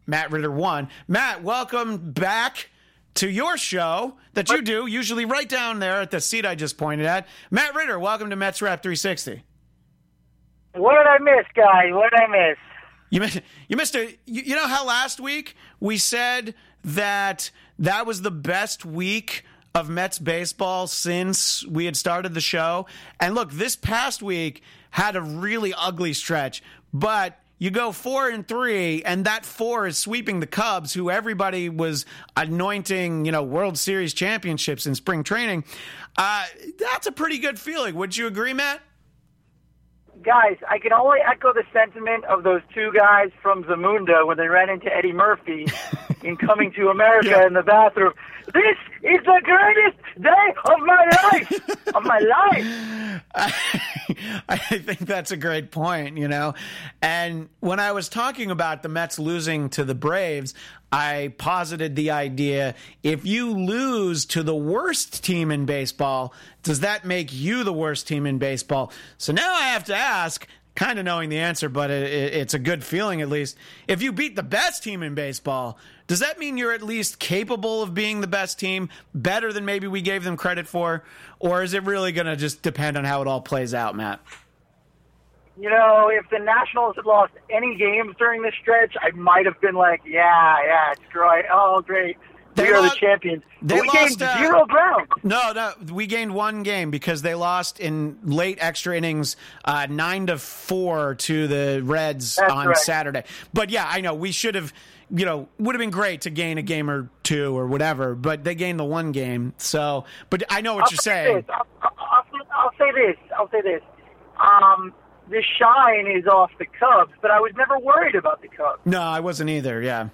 Matt Ritter One. Matt, welcome back to your show that you do, usually right down there at the seat I just pointed at. Matt Ritter, welcome to Mets Rap 360. What did I miss, guys? What did I miss? You missed, you missed a. You, you know how last week we said that that was the best week of Mets baseball since we had started the show. And look, this past week had a really ugly stretch, but you go four and three, and that four is sweeping the Cubs, who everybody was anointing, you know, World Series championships in spring training. Uh, that's a pretty good feeling. Would you agree, Matt? Guys, I can only echo the sentiment of those two guys from Zamunda when they ran into Eddie Murphy in Coming to America Yeah. in the bathroom. This is the greatest day of my life! of my life! I think that's a great point, you know. And when I was talking about the Mets losing to the Braves, I posited the idea if you lose to the worst team in baseball, does that make you the worst team in baseball? So now I have to ask, kind of knowing the answer, but it, it, it's a good feeling at least. If you beat the best team in baseball, does that mean you're at least capable of being the best team, better than maybe we gave them credit for? Or is it really going to just depend on how it all plays out, Matt? You know, if the Nationals had lost any games during this stretch, I might have been like, yeah, yeah, it's great. Oh, great. They we are lost- the champions. they we lost, gained uh, zero ground. No, no, we gained one game because they lost in late extra innings, uh, nine to four to the Reds That's on. Saturday. But yeah, I know we should have, you know, would have been great to gain a game or two or whatever. But they gained the one game, so. But I know what I'll you're say saying. I'll, I'll, I'll say this. I'll say this. Um, the shine is off the Cubs, but I was never worried about the Cubs. No, I wasn't either. Yeah.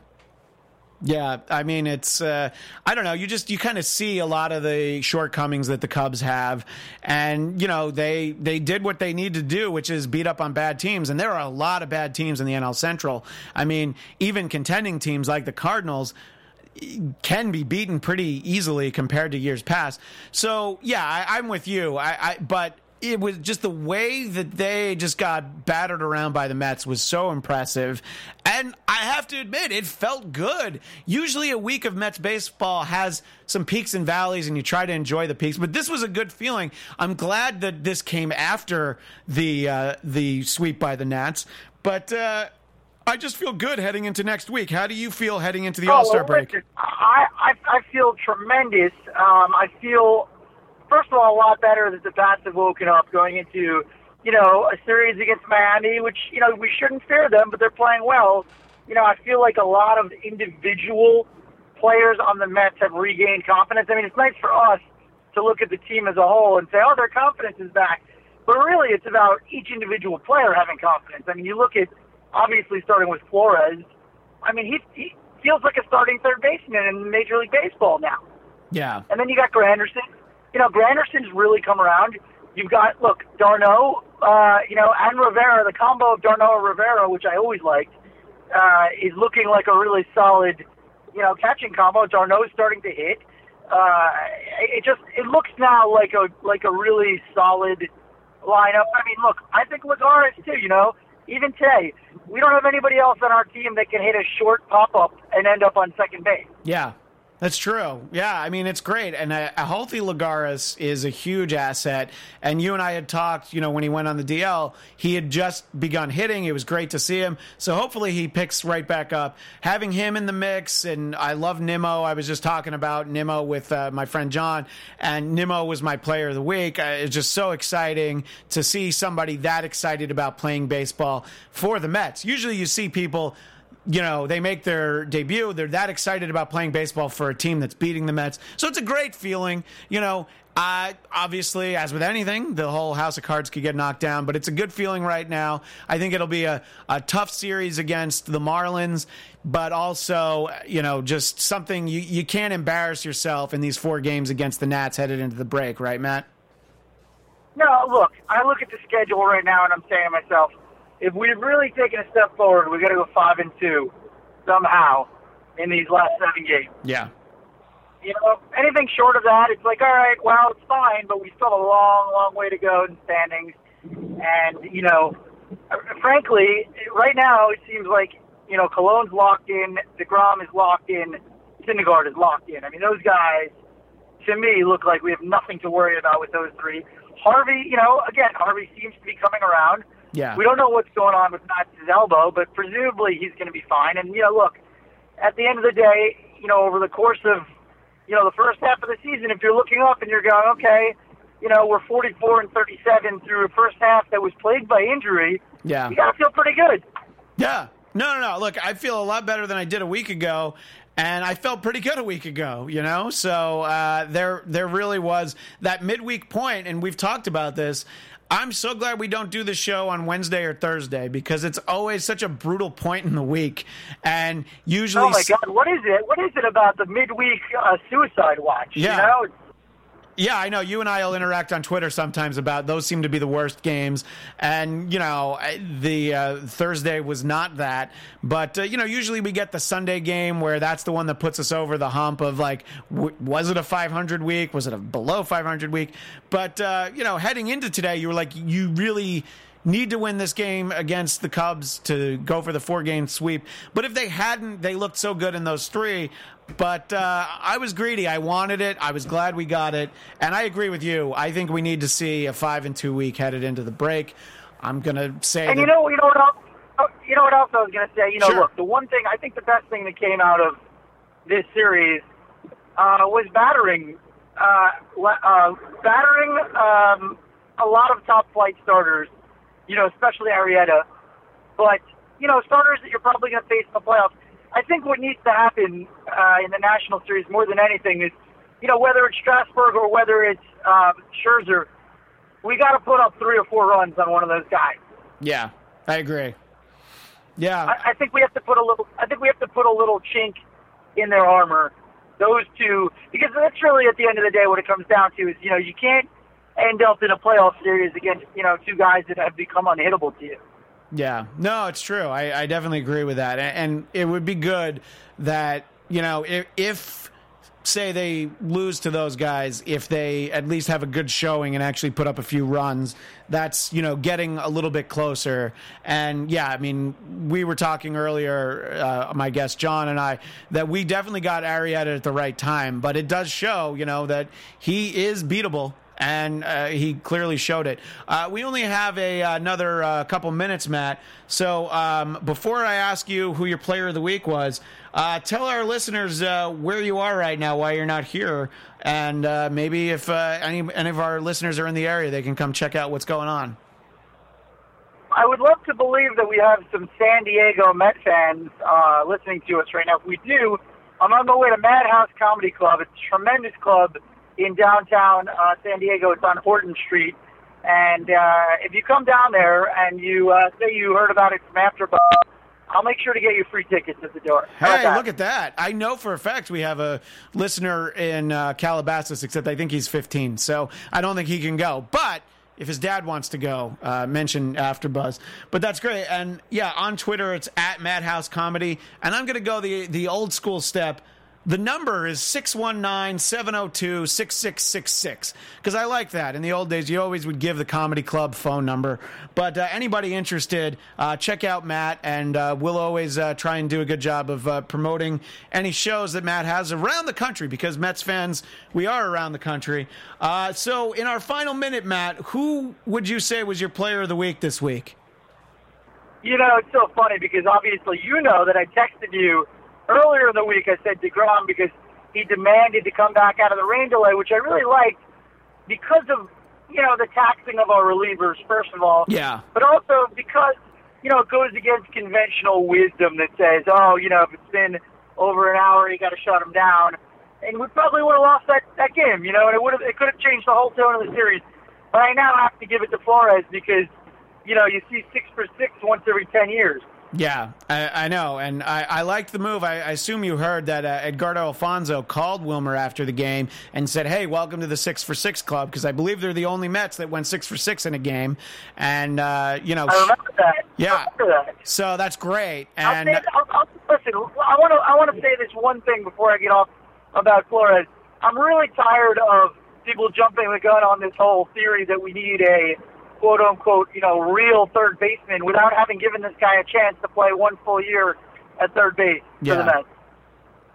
Yeah, I mean it's uh, I don't know, you just you kind of see a lot of the shortcomings that the Cubs have and you know, they they did what they need to do, which is beat up on bad teams and there are a lot of bad teams in the NL Central. I mean, even contending teams like the Cardinals can be beaten pretty easily compared to years past. So yeah, I, I'm with you. I, I but it was just the way that they just got battered around by the Mets was so impressive. And I have to admit, it felt good. Usually a week of Mets baseball has some peaks and valleys and you try to enjoy the peaks, but this was a good feeling. I'm glad that this came after the uh, the sweep by the Nats. But uh, I just feel good heading into next week. How do you feel heading into the All Star well, break? I, I I feel tremendous. Um, I feel first of all a lot better that the bats have woken up going into you know a series against Miami, which you know we shouldn't fear them, but they're playing well. You know, I feel like a lot of individual players on the Mets have regained confidence. I mean, it's nice for us to look at the team as a whole and say, oh, their confidence is back. But really, it's about each individual player having confidence. I mean, you look at obviously starting with Flores. I mean, he, he feels like a starting third baseman in Major League Baseball now. Yeah. And then you got Granderson. You know, Granderson's really come around. You've got look d'Arnaud, uh, you know, and Rivera. The combo of d'Arnaud and Rivera, which I always liked, uh, is looking like a really solid, you know, catching combo. d'Arnaud's starting to hit. Uh, it just it looks now like a like a really solid lineup. I mean, look, I think Lagares too. You know, even today, we don't have anybody else on our team that can hit a short pop up and end up on second base. Yeah. That's true. Yeah, I mean it's great, and a, a, healthy Lagares is a huge asset. And you and I had talked, you know, when he went on the DL, he had just begun hitting. It was great to see him. So hopefully he picks right back up. Having him in the mix, and I love Nimmo. I was just talking about Nimmo with uh, my friend John, and Nimmo was my player of the week. Uh, it's just so exciting to see somebody that excited about playing baseball for the Mets. Usually you see people you know, they make their debut. They're that excited about playing baseball for a team that's beating the Mets. So it's a great feeling. You know, obviously, as with anything, the whole house of cards could get knocked down, but it's a good feeling right now. I think it'll be a, a tough series against the Marlins, but also, you know, just something you, you can't embarrass yourself in these four games against the Nats headed into the break, right, Matt? No, look, I look at the schedule right now and I'm saying to myself, if we've really taken a step forward, we got to go five and two somehow in these last seven games. Yeah. You know, anything short of that, it's like, all right, well, it's fine, but we still have a long, long way to go in standings. And you know, frankly, right now it seems like you know Colon's locked in, deGrom is locked in, Syndergaard is locked in. I mean, those guys to me look like we have nothing to worry about with those three. Harvey, you know, again, Harvey seems to be coming around. Yeah. We don't know what's going on with Matt's elbow, but presumably he's going to be fine. And, you know, look, at the end of the day, you know, over the course of, you know, the first half of the season, if you're looking up and you're going, okay, you know, we're 44 and 37 through a first half that was plagued by injury, yeah. you got to feel pretty good. Yeah. No, no, no. Look, I feel a lot better than I did a week ago and I felt pretty good a week ago, you know. So uh, there, there really was that midweek point, and we've talked about this. I'm so glad we don't do the show on Wednesday or Thursday because it's always such a brutal point in the week, and usually. Oh my God! What is it? What is it about the midweek uh, suicide watch? Yeah. You know? Yeah, I know. You and I will interact on Twitter sometimes about those. Seem to be the worst games, and you know the uh, Thursday was not that. But uh, you know, usually we get the Sunday game where that's the one that puts us over the hump of like, w- was it a 500 week? Was it a below 500 week? But uh, you know, heading into today, you were like, you really need to win this game against the Cubs to go for the four game sweep. But if they hadn't, they looked so good in those three. But uh, I was greedy. I wanted it. I was glad we got it. And I agree with you. I think we need to see a five and two week headed into the break. I'm gonna say. And that, you know, you know what else? You know what else I was gonna say? You know, Sure. look, the one thing I think the best thing that came out of this series uh, was battering, uh, uh, battering um, a lot of top flight starters. You know, especially Arrieta, but you know, starters that you're probably going to face in the playoffs. I think what needs to happen uh, in the National Series more than anything is, you know, whether it's Strasburg or whether it's um, Scherzer, we got to put up three or four runs on one of those guys. yeah, I agree. Yeah, I, I think we have to put a little. I think we have to put a little chink in their armor. Those two, because that's really at the end of the day what it comes down to is you know you can't end up in a playoff series against you know two guys that have become unhittable to you. Yeah, no, it's true. I, I definitely agree with that, and, it would be good that you know if, if say they lose to those guys, if they at least have a good showing and actually put up a few runs, that's you know getting a little bit closer. And yeah, I mean, we were talking earlier, uh, my guest John and I, that we definitely got Arrieta at the right time, but it does show, you know, that he is beatable and uh, he clearly showed it. Uh, we only have a another uh, couple minutes, Matt. So um, before I ask you who your player of the week was, uh, tell our listeners uh, where you are right now, why you're not here, and uh, maybe if any any of our listeners are in the area, they can come check out what's going on. I would love to believe that we have some San Diego Met fans listening to us right now. If we do, I'm on my way to Madhouse Comedy Club. It's a tremendous club in downtown uh, San Diego. It's on Horton Street. And uh, if you come down there and you uh, say you heard about it from AfterBuzz, I'll make sure to get you free tickets at the door. How Hey, look at that! I know for a fact we have a listener in uh, Calabasas, except I think he's 15, so I don't think he can go. But if his dad wants to go, uh, mention AfterBuzz. But that's great, and yeah, on Twitter it's at Madhouse Comedy, and I'm going to go the the old school step. The number is 619 702 6666. Because I like that. In the old days, you always would give the comedy club phone number. But uh, anybody interested, uh, check out Matt, and uh, we'll always uh, try and do a good job of uh, promoting any shows that Matt has around the country because Mets fans, we are around the country. Uh, so, in our final minute, Matt, who would you say was your player of the week this week? You know, it's so funny because obviously you know that I texted you earlier in the week. I said deGrom because he demanded to come back out of the rain delay, which I really liked because of you know the taxing of our relievers first of all. Yeah. But also because you know it goes against conventional wisdom that says, oh, you know, if it's been over an hour, you got to shut them down. And we probably would have lost that that game, you know, and it would have it could have changed the whole tone of the series. But I now have to give it to Flores because you know, you see six for six once every 10 years. Yeah, I, I know, and I, I liked the move. I, I assume you heard that uh, Edgardo Alfonzo called Wilmer after the game and said, "Hey, welcome to the six for six club," because I believe they're the only Mets that went six for six in a game, and uh, you know, I remember that. Yeah. Remember that. so that's great. I'll And say, I'll, I'll, listen, I want to I want to say this one thing before I get off about Flores. I'm really tired of people jumping the gun on this whole theory that we need a quote unquote, you know, real third baseman without having given this guy a chance to play one full year at third base for Yeah. the Mets.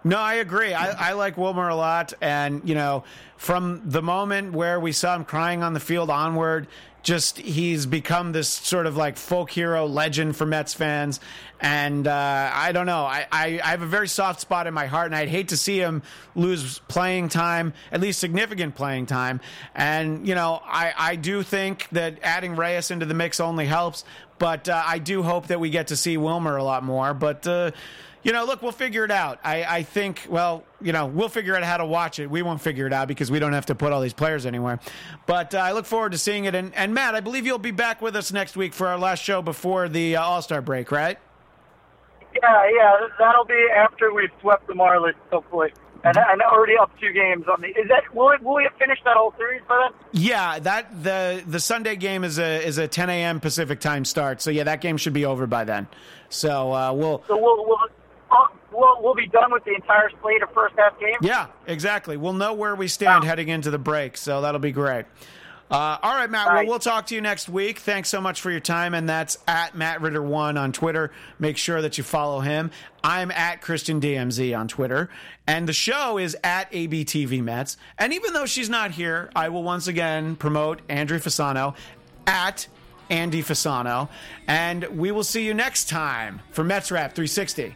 No, I agree. I, I like Wilmer a lot. And, you know, from the moment where we saw him crying on the field onward, just he's become this sort of like folk hero legend for Mets fans. And uh, I don't know. I, I, I have a very soft spot in my heart, and I'd hate to see him lose playing time, at least significant playing time. And, you know, I, I do think that adding Reyes into the mix only helps. But uh, I do hope that we get to see Wilmer a lot more. But, uh, you know, look, we'll figure it out. I, I think, well, you know, we'll figure out how to watch it. We won't figure it out because we don't have to put all these players anywhere. But uh, I look forward to seeing it. And, and Matt, I believe you'll be back with us next week for our last show before the uh, All Star break, right? Yeah, yeah, that'll be after we've swept the Marlins, hopefully. And, and already up two games on the. Is that will it, will we have finished that whole series by then? Yeah, that the the Sunday game is a is a 10 a.m. Pacific time start. So yeah, that game should be over by then. So uh, we'll So we'll we'll, uh, we'll we'll be done with the entire slate of first half games. yeah, exactly. We'll know where we stand Wow. heading into the break. So that'll be great. Uh, all right, Matt. All Well, we'll talk to you next week. Thanks so much for your time, and that's at Matt Ritter one on Twitter. Make sure that you follow him. I'm at Christian DMZ on Twitter, and the show is at ABTV Mets. And even though she's not here, I will once again promote Andrea Fasano at Andi Fasano, and we will see you next time for Mets Rap 360.